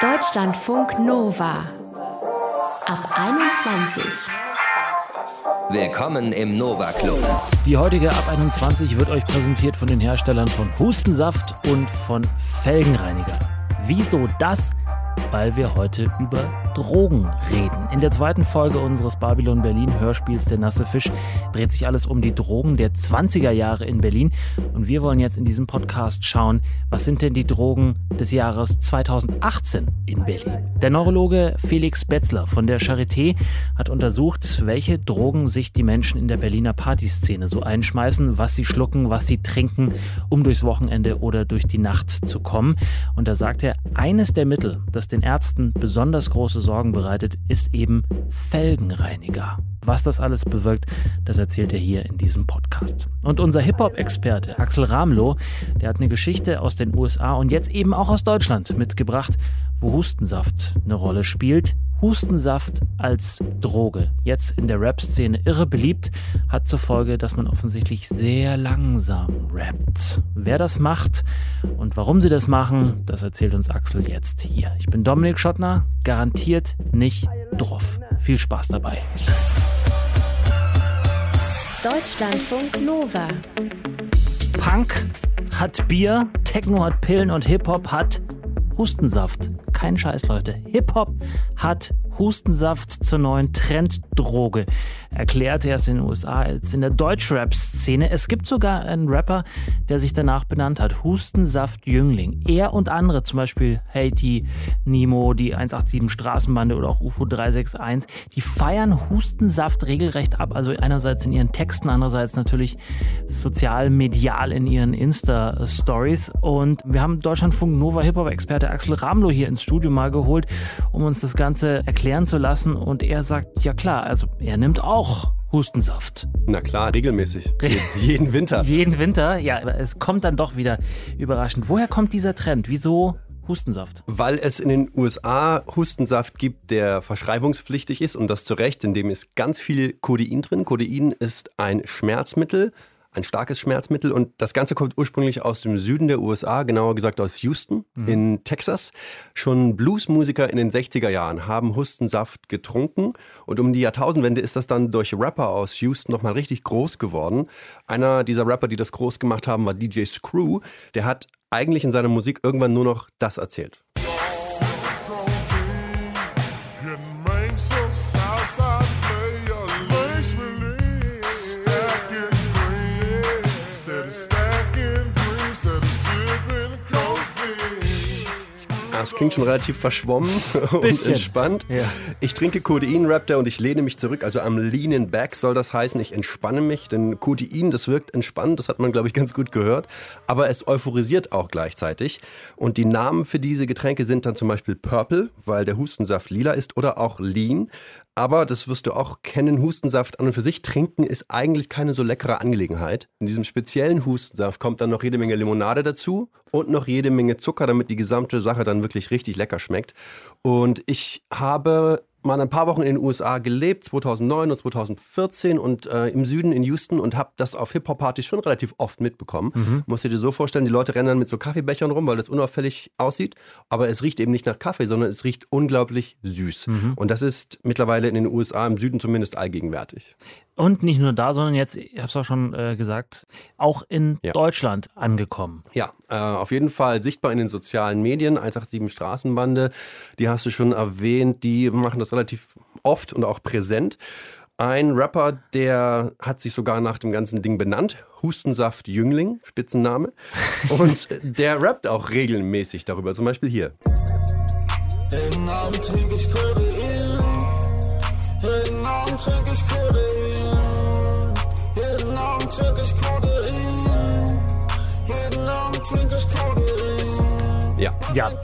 Deutschlandfunk Nova ab 21. Willkommen im Nova Club. Die heutige Ab 21 wird euch präsentiert von den Herstellern von Hustensaft und von Felgenreiniger. Wieso das? Weil wir heute über Drogen reden. In der zweiten Folge unseres Babylon Berlin Hörspiels Der nasse Fisch dreht sich alles um die Drogen der 20er Jahre in Berlin. Und wir wollen jetzt in diesem Podcast schauen, was sind denn die Drogen des Jahres 2018 in Berlin. Der Neurologe Felix Betzler von der Charité hat untersucht, welche Drogen sich die Menschen in der Berliner Partyszene so einschmeißen, was sie schlucken, was sie trinken, um durchs Wochenende oder durch die Nacht zu kommen. Und da sagt er, eines der Mittel, das den Ärzten besonders große Sorgen bereitet, ist eben Felgenreiniger. Was das alles bewirkt, das erzählt er hier in diesem Podcast. Und unser Hip-Hop-Experte Axel Ramlow, der hat eine Geschichte aus den USA und jetzt eben auch aus Deutschland mitgebracht, wo Hustensaft eine Rolle spielt. Hustensaft als Droge, jetzt in der Rap-Szene irre beliebt, hat zur Folge, dass man offensichtlich sehr langsam rappt. Wer das macht und warum sie das machen, das erzählt uns Axel jetzt hier. Ich bin Dominik Schottner, garantiert nicht drauf. Viel Spaß dabei. Deutschlandfunk Nova. Punk hat Bier, Techno hat Pillen und Hip-Hop hat Hustensaft. Kein Scheiß, Leute. Hip-Hop hat Hustensaft zur neuen Trenddroge. Erklärt er es in den USA als in der Deutschrap-Szene. Es gibt sogar einen Rapper, der sich danach benannt hat. Hustensaft Jüngling. Er und andere, zum Beispiel Haiti, Nemo, die 187 Straßenbande oder auch UFO 361, die feiern Hustensaft regelrecht ab. Also einerseits in ihren Texten, andererseits natürlich sozial, medial in ihren Insta-Stories. Und wir haben Deutschlandfunk Nova Hip-Hop-Experte Axel Ramlow hier ins Studio mal geholt, um uns das Ganze erklären zu lassen. Und er sagt, ja klar, also er nimmt auch Hustensaft. Na klar, regelmäßig. jeden Winter. Jeden Winter, ja, aber es kommt dann doch wieder überraschend. Woher kommt dieser Trend? Wieso Hustensaft? Weil es in den USA Hustensaft gibt, der verschreibungspflichtig ist und das zu Recht, in dem ist ganz viel Codein drin. Codein ist ein Schmerzmittel, ein starkes Schmerzmittel und das Ganze kommt ursprünglich aus dem Süden der USA, genauer gesagt aus Houston in Texas. Schon Bluesmusiker in den 60er Jahren haben Hustensaft getrunken und um die Jahrtausendwende ist das dann durch Rapper aus Houston nochmal richtig groß geworden. Einer dieser Rapper, die das groß gemacht haben, war DJ Screw. Der hat eigentlich in seiner Musik irgendwann nur noch das erzählt. Das klingt schon relativ verschwommen und entspannt. Ja. Ich trinke Codein, rappt er, und ich lehne mich zurück. Also am Leaning Back soll das heißen. Ich entspanne mich, denn Codein, das wirkt entspannend. Das hat man, glaube ich, ganz gut gehört. Aber es euphorisiert auch gleichzeitig. Und die Namen für diese Getränke sind dann zum Beispiel Purple, weil der Hustensaft lila ist, oder auch Lean. Aber das wirst du auch kennen, Hustensaft an und für sich trinken ist eigentlich keine so leckere Angelegenheit. In diesem speziellen Hustensaft kommt dann noch jede Menge Limonade dazu und noch jede Menge Zucker, damit die gesamte Sache dann wirklich richtig lecker schmeckt. Und ich habe mal ein paar Wochen in den USA gelebt, 2009 und 2014 und äh, im Süden in Houston und habe das auf Hip-Hop-Partys schon relativ oft mitbekommen. Musst du dir so vorstellen, die Leute rennen dann mit so Kaffeebechern rum, weil das unauffällig aussieht, aber es riecht eben nicht nach Kaffee, sondern es riecht unglaublich süß. Und das ist mittlerweile in den USA, im Süden zumindest, allgegenwärtig. Und nicht nur da, sondern jetzt, ich habe es auch schon äh, gesagt, auch in Ja. Deutschland angekommen. Ja, äh, auf jeden Fall sichtbar in den sozialen Medien. 187 Straßenbande, die hast du schon erwähnt, die machen das relativ oft und auch präsent. Ein Rapper, der hat sich sogar nach dem ganzen Ding benannt. Hustensaft Jüngling, Spitzenname. Und der rappt auch regelmäßig darüber, zum Beispiel hier. Jeden Abend Ja, Ja,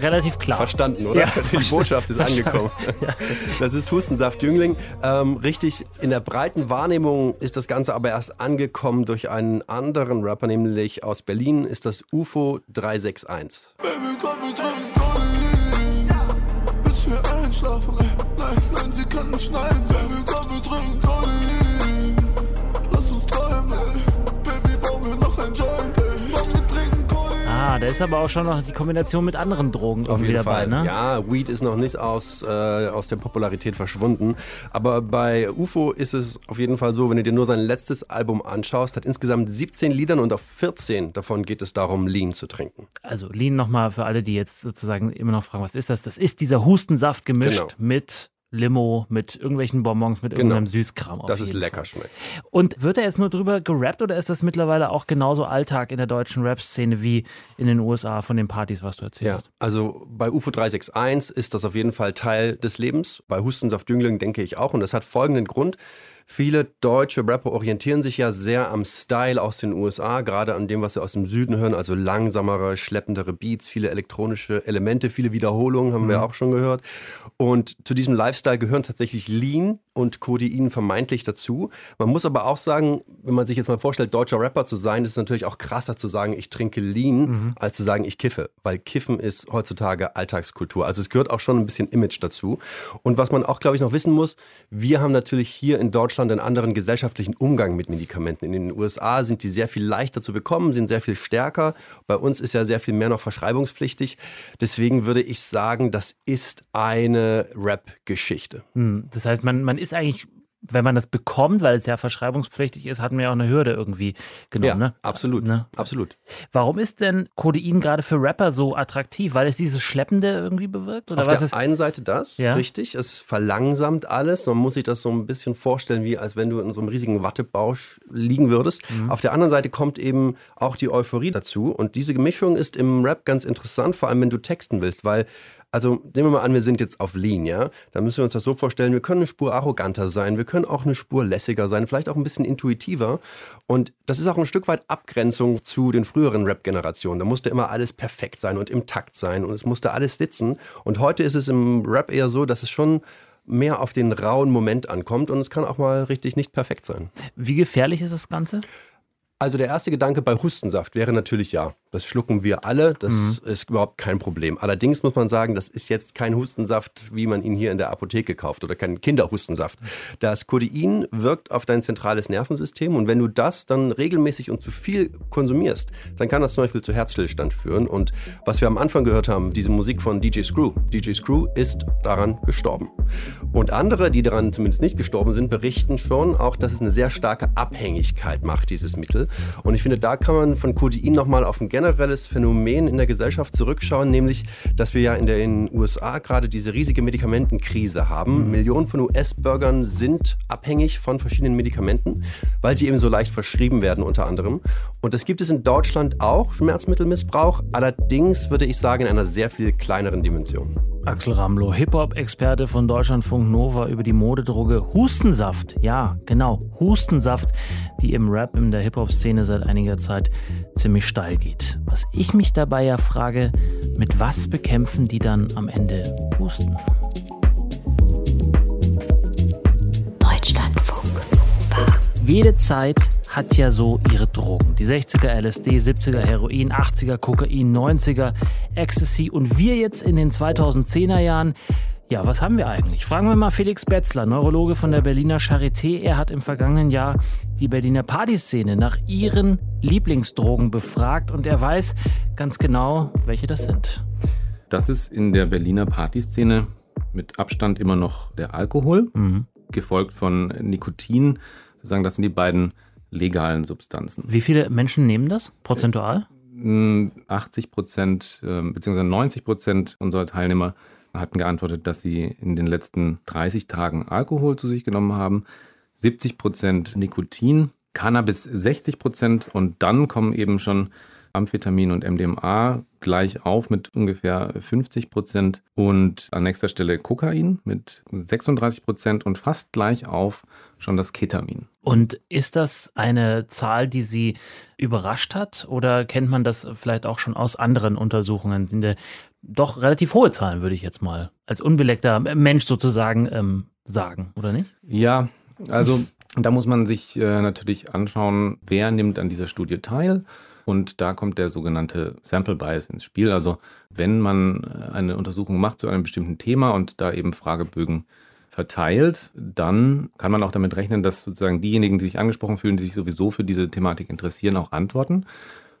relativ klar. Verstanden, oder? Ja, Die verstanden. Botschaft ist angekommen. Das ist Hustensaft Jüngling. Ähm, richtig, in der breiten Wahrnehmung ist das Ganze aber erst angekommen durch einen anderen Rapper, nämlich aus Berlin ist das UFO 361. Baby, komm, wir trinken Codein. Bis wir einschlafen, ey. Nein, nein, sie kann nicht schneiden. Ist aber auch schon noch die Kombination mit anderen Drogen Auf irgendwie jeden dabei, Fall. ne? Ja, Weed ist noch nicht aus, äh, aus der Popularität verschwunden. Aber bei UFO ist es auf jeden Fall so, wenn du dir nur sein letztes Album anschaust, hat insgesamt 17 Liedern und auf 14 davon geht es darum, Lean zu trinken. Also Lean nochmal für alle, die jetzt sozusagen immer noch fragen, was ist das? Das ist dieser Hustensaft gemischt Genau. mit Limo, mit irgendwelchen Bonbons, mit Genau. irgendeinem Süßkram. Auf Dass es lecker Fall. schmeckt. Und wird er jetzt nur drüber gerappt oder ist das mittlerweile auch genauso Alltag in der deutschen Rap-Szene wie in den USA von den Partys, was du erzählt Ja, also bei UFO 361 ist das auf jeden Fall Teil des Lebens. Bei Hustensaft Jüngling denke ich auch. Und das hat folgenden Grund. Viele deutsche Rapper orientieren sich ja sehr am Style aus den USA, gerade an dem, was sie aus dem Süden hören, also langsamere, schleppendere Beats, viele elektronische Elemente, viele Wiederholungen, haben wir auch schon gehört. Und zu diesem Lifestyle gehören tatsächlich Lean und Codein vermeintlich dazu. Man muss aber auch sagen, wenn man sich jetzt mal vorstellt, deutscher Rapper zu sein, ist es natürlich auch krasser zu sagen, ich trinke Lean, als zu sagen, ich kiffe. Weil Kiffen ist heutzutage Alltagskultur. Also es gehört auch schon ein bisschen Image dazu. Und was man auch, glaube ich, noch wissen muss, wir haben natürlich hier in Deutschland einen anderen gesellschaftlichen Umgang mit Medikamenten. In den USA sind die sehr viel leichter zu bekommen, sind sehr viel stärker. Bei uns ist ja sehr viel mehr noch verschreibungspflichtig. Deswegen würde ich sagen, das ist eine Rap-Geschichte. Hm, Das heißt, man, man ist eigentlich, wenn man das bekommt, weil es ja verschreibungspflichtig ist, hat man ja auch eine Hürde irgendwie genommen. Ja, ne? absolut. Ne? Absolut. Warum ist denn Codein gerade für Rapper so attraktiv? Weil es dieses Schleppende irgendwie bewirkt? Oder Auf was der ist. einen Seite das, Ja. richtig. Es verlangsamt alles. Man muss sich das so ein bisschen vorstellen, wie als wenn du in so einem riesigen Wattebausch liegen würdest. Mhm. Auf der anderen Seite kommt eben auch die Euphorie dazu. Und diese Mischung ist im Rap ganz interessant, vor allem wenn du texten willst, weil also nehmen wir mal an, wir sind jetzt auf Lean, ja? Da müssen wir uns das so vorstellen, wir können eine Spur arroganter sein, wir können auch eine Spur lässiger sein, vielleicht auch ein bisschen intuitiver. Und das ist auch ein Stück weit Abgrenzung zu den früheren Rap-Generationen. Da musste immer alles perfekt sein und im Takt sein und es musste alles sitzen. Und heute ist es im Rap eher so, dass es schon mehr auf den rauen Moment ankommt und es kann auch mal richtig nicht perfekt sein. Wie gefährlich ist das Ganze? Also der erste Gedanke bei Hustensaft wäre natürlich ja. Das schlucken wir alle, das ist überhaupt kein Problem. Allerdings muss man sagen, das ist jetzt kein Hustensaft, wie man ihn hier in der Apotheke kauft oder kein Kinderhustensaft. Das Codein wirkt auf dein zentrales Nervensystem und wenn du das dann regelmäßig und zu viel konsumierst, dann kann das zum Beispiel zu Herzstillstand führen. Und was wir am Anfang gehört haben, diese Musik von DJ Screw. DJ Screw ist daran gestorben. Und andere, die daran zumindest nicht gestorben sind, berichten schon auch, dass es eine sehr starke Abhängigkeit macht, dieses Mittel. Und ich finde, da kann man von Codein nochmal auf ein generelles Phänomen in der Gesellschaft zurückschauen, nämlich, dass wir ja in den USA gerade diese riesige Medikamentenkrise haben. Millionen von US-Bürgern sind abhängig von verschiedenen Medikamenten, weil sie eben so leicht verschrieben werden unter anderem. Und das gibt es in Deutschland auch, Schmerzmittelmissbrauch, allerdings würde ich sagen in einer sehr viel kleineren Dimension. Axel Ramlow, Hip-Hop-Experte von Deutschlandfunk Nova über die Modedroge Hustensaft. Ja, genau, Hustensaft, die im Rap in der Hip-Hop-Szene seit einiger Zeit ziemlich steil geht. Was ich mich dabei ja frage, mit was bekämpfen die dann am Ende Husten? Jede Zeit hat ja so ihre Drogen. Die 60er LSD, 70er Heroin, 80er Kokain, 90er Ecstasy und wir jetzt in den 2010er Jahren. Ja, was haben wir eigentlich? Fragen wir mal Felix Betzler, Neurologe von der Berliner Charité. Er hat im vergangenen Jahr die Berliner Partyszene nach ihren Lieblingsdrogen befragt und er weiß ganz genau, welche das sind. Das ist in der Berliner Partyszene mit Abstand immer noch der Alkohol, gefolgt von Nikotin. Sozusagen, das sind die beiden legalen Substanzen. Wie viele Menschen nehmen das prozentual? 80 Prozent äh, bzw. 90 Prozent unserer Teilnehmer hatten geantwortet, dass sie in den letzten 30 Tagen Alkohol zu sich genommen haben. 70 Prozent Nikotin, Cannabis 60 Prozent und dann kommen eben schon Amphetamin und MDMA gleich auf mit ungefähr 50 Prozent und an nächster Stelle Kokain mit 36 Prozent und fast gleich auf schon das Ketamin. Und ist das eine Zahl, die Sie überrascht hat oder kennt man das vielleicht auch schon aus anderen Untersuchungen? Sind ja doch relativ hohe Zahlen, würde ich jetzt mal als unbeleckter Mensch sozusagen ähm, sagen, oder nicht? Ja, also da muss man sich äh, natürlich anschauen, wer nimmt an dieser Studie teil. Und da kommt der sogenannte Sample Bias ins Spiel. Also wenn man äh, eine Untersuchung macht zu einem bestimmten Thema und da eben Fragebögen verteilt, dann kann man auch damit rechnen, dass sozusagen diejenigen, die sich angesprochen fühlen, die sich sowieso für diese Thematik interessieren, auch antworten.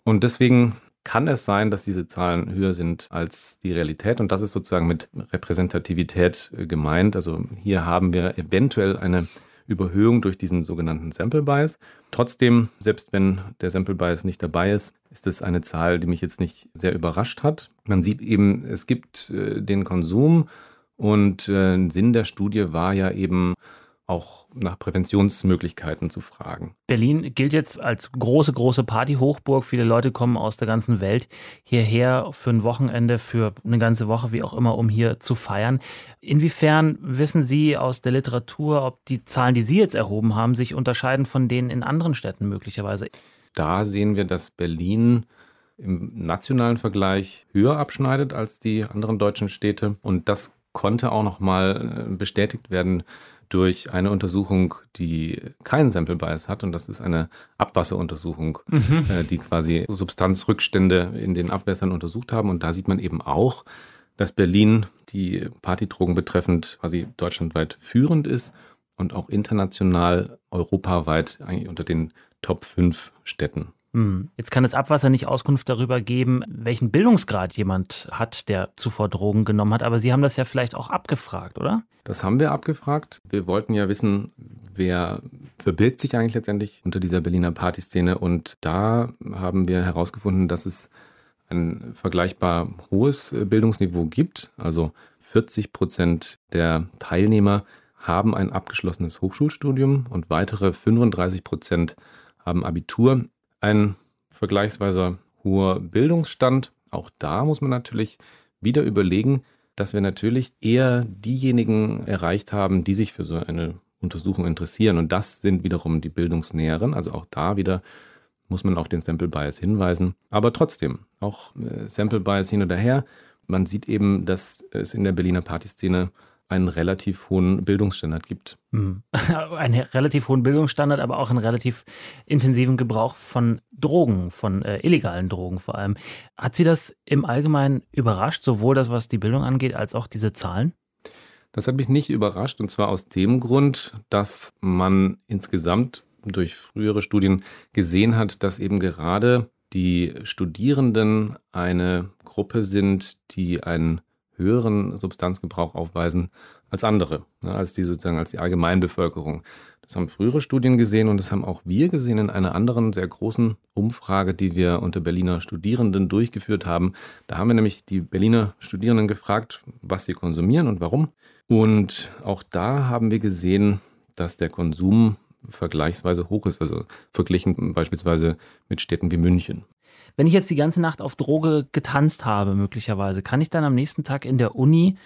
Und deswegen kann es sein, dass diese Zahlen höher sind als die Realität. Und das ist sozusagen mit Repräsentativität äh, gemeint. Also hier haben wir eventuell eine Überhöhung durch diesen sogenannten Sample Bias. Trotzdem, selbst wenn der Sample Bias nicht dabei ist, ist es eine Zahl, die mich jetzt nicht sehr überrascht hat. Man sieht eben, es gibt äh, den Konsum und äh, Sinn der Studie war ja eben auch nach Präventionsmöglichkeiten zu fragen. Berlin gilt jetzt als große, große Partyhochburg. Viele Leute kommen aus der ganzen Welt hierher für ein Wochenende, für eine ganze Woche, wie auch immer, um hier zu feiern. Inwiefern wissen Sie aus der Literatur, ob die Zahlen, die Sie jetzt erhoben haben, sich unterscheiden von denen in anderen Städten möglicherweise? Da sehen wir, dass Berlin im nationalen Vergleich höher abschneidet als die anderen deutschen Städte. Und das konnte auch noch mal bestätigt werden durch eine Untersuchung, die keinen Sample Bias hat. Und das ist eine Abwasseruntersuchung, mhm. äh, die quasi Substanzrückstände in den Abwässern untersucht haben. Und da sieht man eben auch, dass Berlin die Partydrogen betreffend quasi deutschlandweit führend ist und auch international, europaweit eigentlich unter den Top 5 Städten. Hm. Jetzt kann das Abwasser nicht Auskunft darüber geben, welchen Bildungsgrad jemand hat, der zuvor Drogen genommen hat. Aber Sie haben das ja vielleicht auch abgefragt, oder? Das haben wir abgefragt. Wir wollten ja wissen, wer verbirgt sich eigentlich letztendlich unter dieser Berliner Partyszene. Und da haben wir herausgefunden, dass es ein vergleichbar hohes Bildungsniveau gibt. Also 40 Prozent der Teilnehmer haben ein abgeschlossenes Hochschulstudium und weitere 35 Prozent haben Abitur ein vergleichsweise hoher Bildungsstand. Auch da muss man natürlich wieder überlegen, dass wir natürlich eher diejenigen erreicht haben, die sich für so eine Untersuchung interessieren. Und das sind wiederum die Bildungsnäheren. Also auch da wieder muss man auf den Sample Bias hinweisen. Aber trotzdem, auch äh, Sample Bias hin oder her. Man sieht eben, dass es in der Berliner Partyszene einen relativ hohen Bildungsstandard gibt. Mhm. Einen relativ hohen Bildungsstandard, aber auch einen relativ intensiven Gebrauch von Drogen, von äh, illegalen Drogen vor allem. Hat Sie das im Allgemeinen überrascht, sowohl das, was die Bildung angeht, als auch diese Zahlen? Das hat mich nicht überrascht und zwar aus dem Grund, dass man insgesamt durch frühere Studien gesehen hat, dass eben gerade die Studierenden eine Gruppe sind, die einen höheren Substanzgebrauch aufweisen als andere, ne, als die sozusagen als die Allgemeinbevölkerung. Das haben frühere Studien gesehen und das haben auch wir gesehen in einer anderen sehr großen Umfrage, die wir unter Berliner Studierenden durchgeführt haben. Da haben wir nämlich die Berliner Studierenden gefragt, was sie konsumieren und warum. Und auch da haben wir gesehen, dass der Konsum vergleichsweise hoch ist, also verglichen beispielsweise mit Städten wie München. Wenn ich jetzt die ganze Nacht auf Droge getanzt habe, möglicherweise, kann ich dann am nächsten Tag in der Uni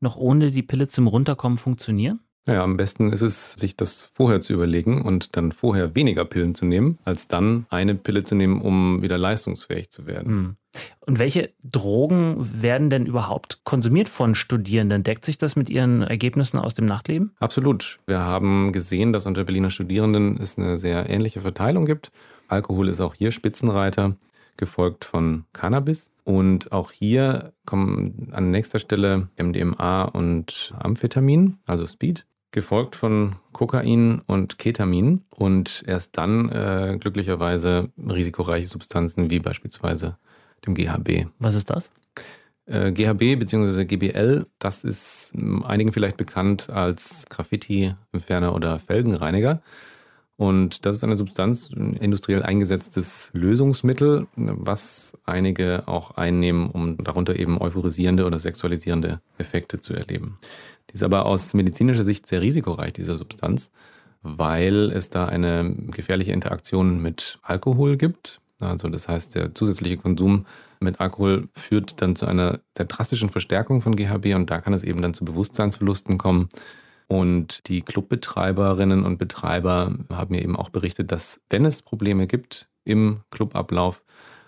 noch ohne die Pille zum Runterkommen funktionieren? Ja, am besten ist es, sich das vorher zu überlegen und dann vorher weniger Pillen zu nehmen, als dann eine Pille zu nehmen, um wieder leistungsfähig zu werden. Hm. Und welche Drogen werden denn überhaupt konsumiert von Studierenden? Deckt sich das mit Ihren Ergebnissen aus dem Nachtleben? Absolut. Wir haben gesehen, dass unter Berliner Studierenden es eine sehr ähnliche Verteilung gibt. Alkohol ist auch hier Spitzenreiter gefolgt von Cannabis. Und auch hier kommen an nächster Stelle MDMA und Amphetamin, also Speed, gefolgt von Kokain und Ketamin und erst dann äh, glücklicherweise risikoreiche Substanzen wie beispielsweise dem GHB. Was ist das? GHB bzw. GBL, das ist einigen vielleicht bekannt als Graffiti-Entferner oder Felgenreiniger. Und das ist eine Substanz, ein industriell eingesetztes Lösungsmittel, was einige auch einnehmen, um darunter eben euphorisierende oder sexualisierende Effekte zu erleben. Die ist aber aus medizinischer Sicht sehr risikoreich, diese Substanz, weil es da eine gefährliche Interaktion mit Alkohol gibt. Also das heißt, der zusätzliche Konsum mit Alkohol führt dann zu einer der drastischen Verstärkung von GHB und da kann es eben dann zu Bewusstseinsverlusten kommen und die Clubbetreiberinnen und Betreiber haben mir eben auch berichtet, dass wenn es Probleme gibt im Clubablauf,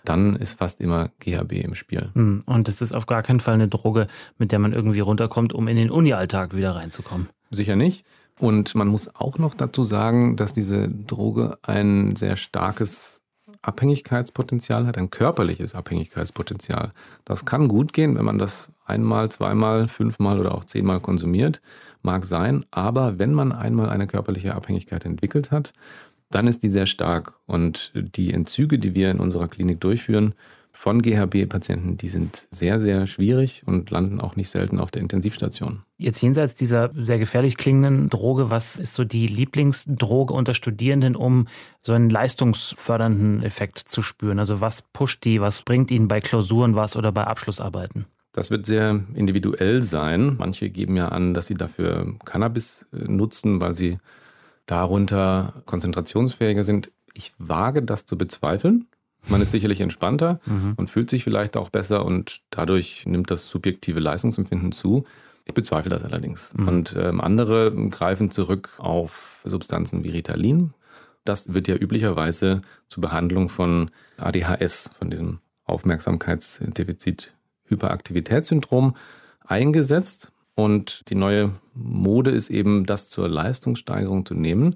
dann ist fast immer GHB im Spiel. Hm, und das ist auf gar keinen Fall eine Droge, mit der man irgendwie runterkommt, um in den Uni-Alltag wieder reinzukommen. Sicher nicht. Und man muss auch noch dazu sagen, dass diese Droge ein sehr starkes Abhängigkeitspotenzial hat, ein körperliches Abhängigkeitspotenzial. Das kann gut gehen, wenn man das einmal, zweimal, fünfmal oder auch zehnmal konsumiert, mag sein. Aber wenn man einmal eine körperliche Abhängigkeit entwickelt hat, dann ist die sehr stark. Und die Entzüge, die wir in unserer Klinik durchführen, von GHB-Patienten, die sind sehr, sehr schwierig und landen auch nicht selten auf der Intensivstation. Jetzt jenseits dieser sehr gefährlich klingenden Droge, was ist so die Lieblingsdroge unter Studierenden, um so einen leistungsfördernden Effekt zu spüren? Also was pusht die, was bringt ihnen bei Klausuren was oder bei Abschlussarbeiten? Das wird sehr individuell sein. Manche geben ja an, dass sie dafür Cannabis äh, nutzen, weil sie darunter konzentrationsfähiger sind. Ich wage das zu bezweifeln. Man ist sicherlich entspannter mhm. und fühlt sich vielleicht auch besser und dadurch nimmt das subjektive Leistungsempfinden zu. Ich bezweifle das allerdings. Mhm. Und ähm, andere greifen zurück auf Substanzen wie Ritalin. Das wird ja üblicherweise zur Behandlung von ADHS, von diesem Aufmerksamkeitsdefizit Hyperaktivitätssyndrom eingesetzt. Und die neue Mode ist eben, das zur Leistungssteigerung zu nehmen.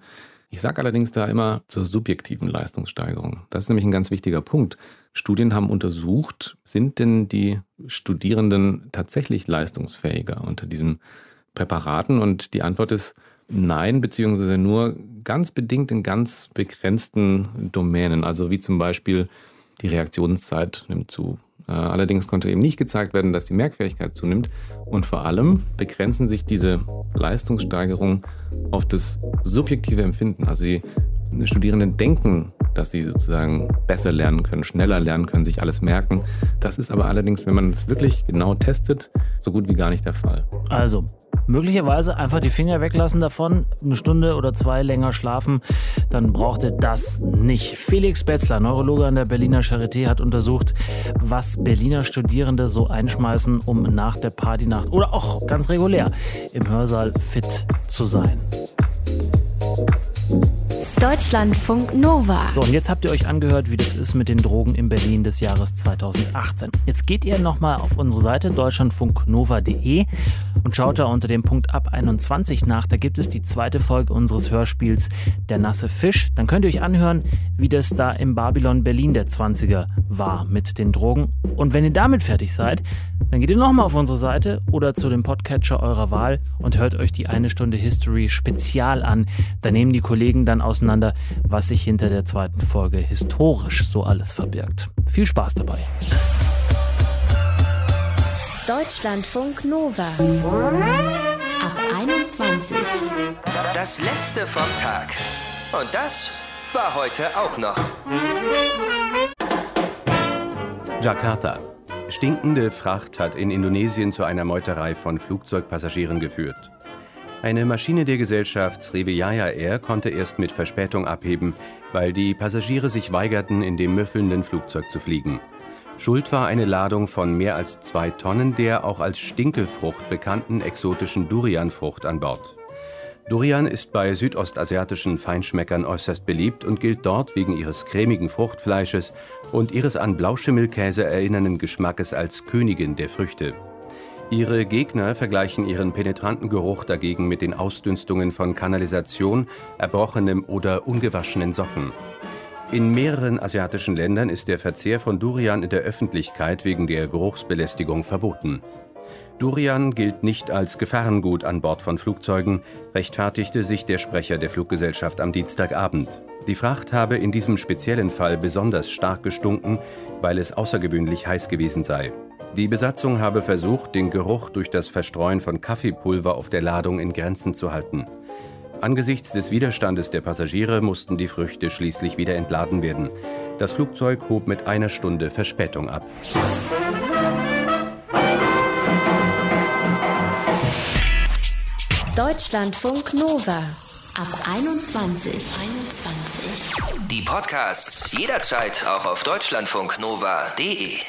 Ich sage allerdings da immer zur subjektiven Leistungssteigerung. Das ist nämlich ein ganz wichtiger Punkt. Studien haben untersucht, sind denn die Studierenden tatsächlich leistungsfähiger unter diesen Präparaten? Und die Antwort ist nein, beziehungsweise nur ganz bedingt in ganz begrenzten Domänen. Also wie zum Beispiel die Reaktionszeit nimmt zu. Äh, allerdings konnte eben nicht gezeigt werden, dass die Merkfähigkeit zunimmt. Und vor allem begrenzen sich diese Leistungssteigerungen auf das subjektive Empfinden. Also die Studierenden denken, dass sie sozusagen besser lernen können, schneller lernen können, sich alles merken. Das ist aber allerdings, wenn man es wirklich genau testet, so gut wie gar nicht der Fall. Also möglicherweise einfach die Finger weglassen davon, eine Stunde oder zwei länger schlafen, dann braucht ihr das nicht. Felix Betzler, Neurologe an der Berliner Charité, hat untersucht, was Berliner Studierende so einschmeißen, um nach der Partynacht oder auch ganz regulär im Hörsaal fit zu sein. Deutschlandfunk Nova. So, und jetzt habt ihr euch angehört, wie das ist mit den Drogen in Berlin des Jahres 2018. Jetzt geht ihr nochmal auf unsere Seite deutschlandfunknova.de und schaut da unter dem Punkt ab 21 nach. Da gibt es die zweite Folge unseres Hörspiels Der nasse Fisch. Dann könnt ihr euch anhören, wie das da im Babylon Berlin der 20er war mit den Drogen. Und wenn ihr damit fertig seid, dann geht ihr nochmal auf unsere Seite oder zu dem Podcatcher eurer Wahl und hört euch die eine Stunde History Spezial an. Da nehmen die Kollegen dann auseinander, was sich hinter der zweiten Folge historisch so alles verbirgt. Viel Spaß dabei. Deutschlandfunk Nova. Ab 21. Das letzte vom Tag. Und das war heute auch noch. Jakarta. Stinkende Fracht hat in Indonesien zu einer Meuterei von Flugzeugpassagieren geführt. Eine Maschine der Gesellschaft Sriwijaya Air konnte erst mit Verspätung abheben, weil die Passagiere sich weigerten, in dem müffelnden Flugzeug zu fliegen. Schuld war eine Ladung von mehr als zwei Tonnen der auch als Stinkelfrucht bekannten exotischen Durianfrucht an Bord. Durian ist bei südostasiatischen Feinschmeckern äußerst beliebt und gilt dort wegen ihres cremigen Fruchtfleisches und ihres an Blauschimmelkäse erinnernden Geschmackes als Königin der Früchte. Ihre Gegner vergleichen ihren penetranten Geruch dagegen mit den Ausdünstungen von Kanalisation, erbrochenem oder ungewaschenen Socken. In mehreren asiatischen Ländern ist der Verzehr von Durian in der Öffentlichkeit wegen der Geruchsbelästigung verboten. Durian gilt nicht als Gefahrengut an Bord von Flugzeugen, rechtfertigte sich der Sprecher der Fluggesellschaft am Dienstagabend. Die Fracht habe in diesem speziellen Fall besonders stark gestunken, weil es außergewöhnlich heiß gewesen sei. Die Besatzung habe versucht, den Geruch durch das Verstreuen von Kaffeepulver auf der Ladung in Grenzen zu halten. Angesichts des Widerstandes der Passagiere mussten die Früchte schließlich wieder entladen werden. Das Flugzeug hob mit einer Stunde Verspätung ab. Deutschlandfunk Nova. Ab 21. 21. Die Podcasts jederzeit auch auf deutschlandfunknova.de.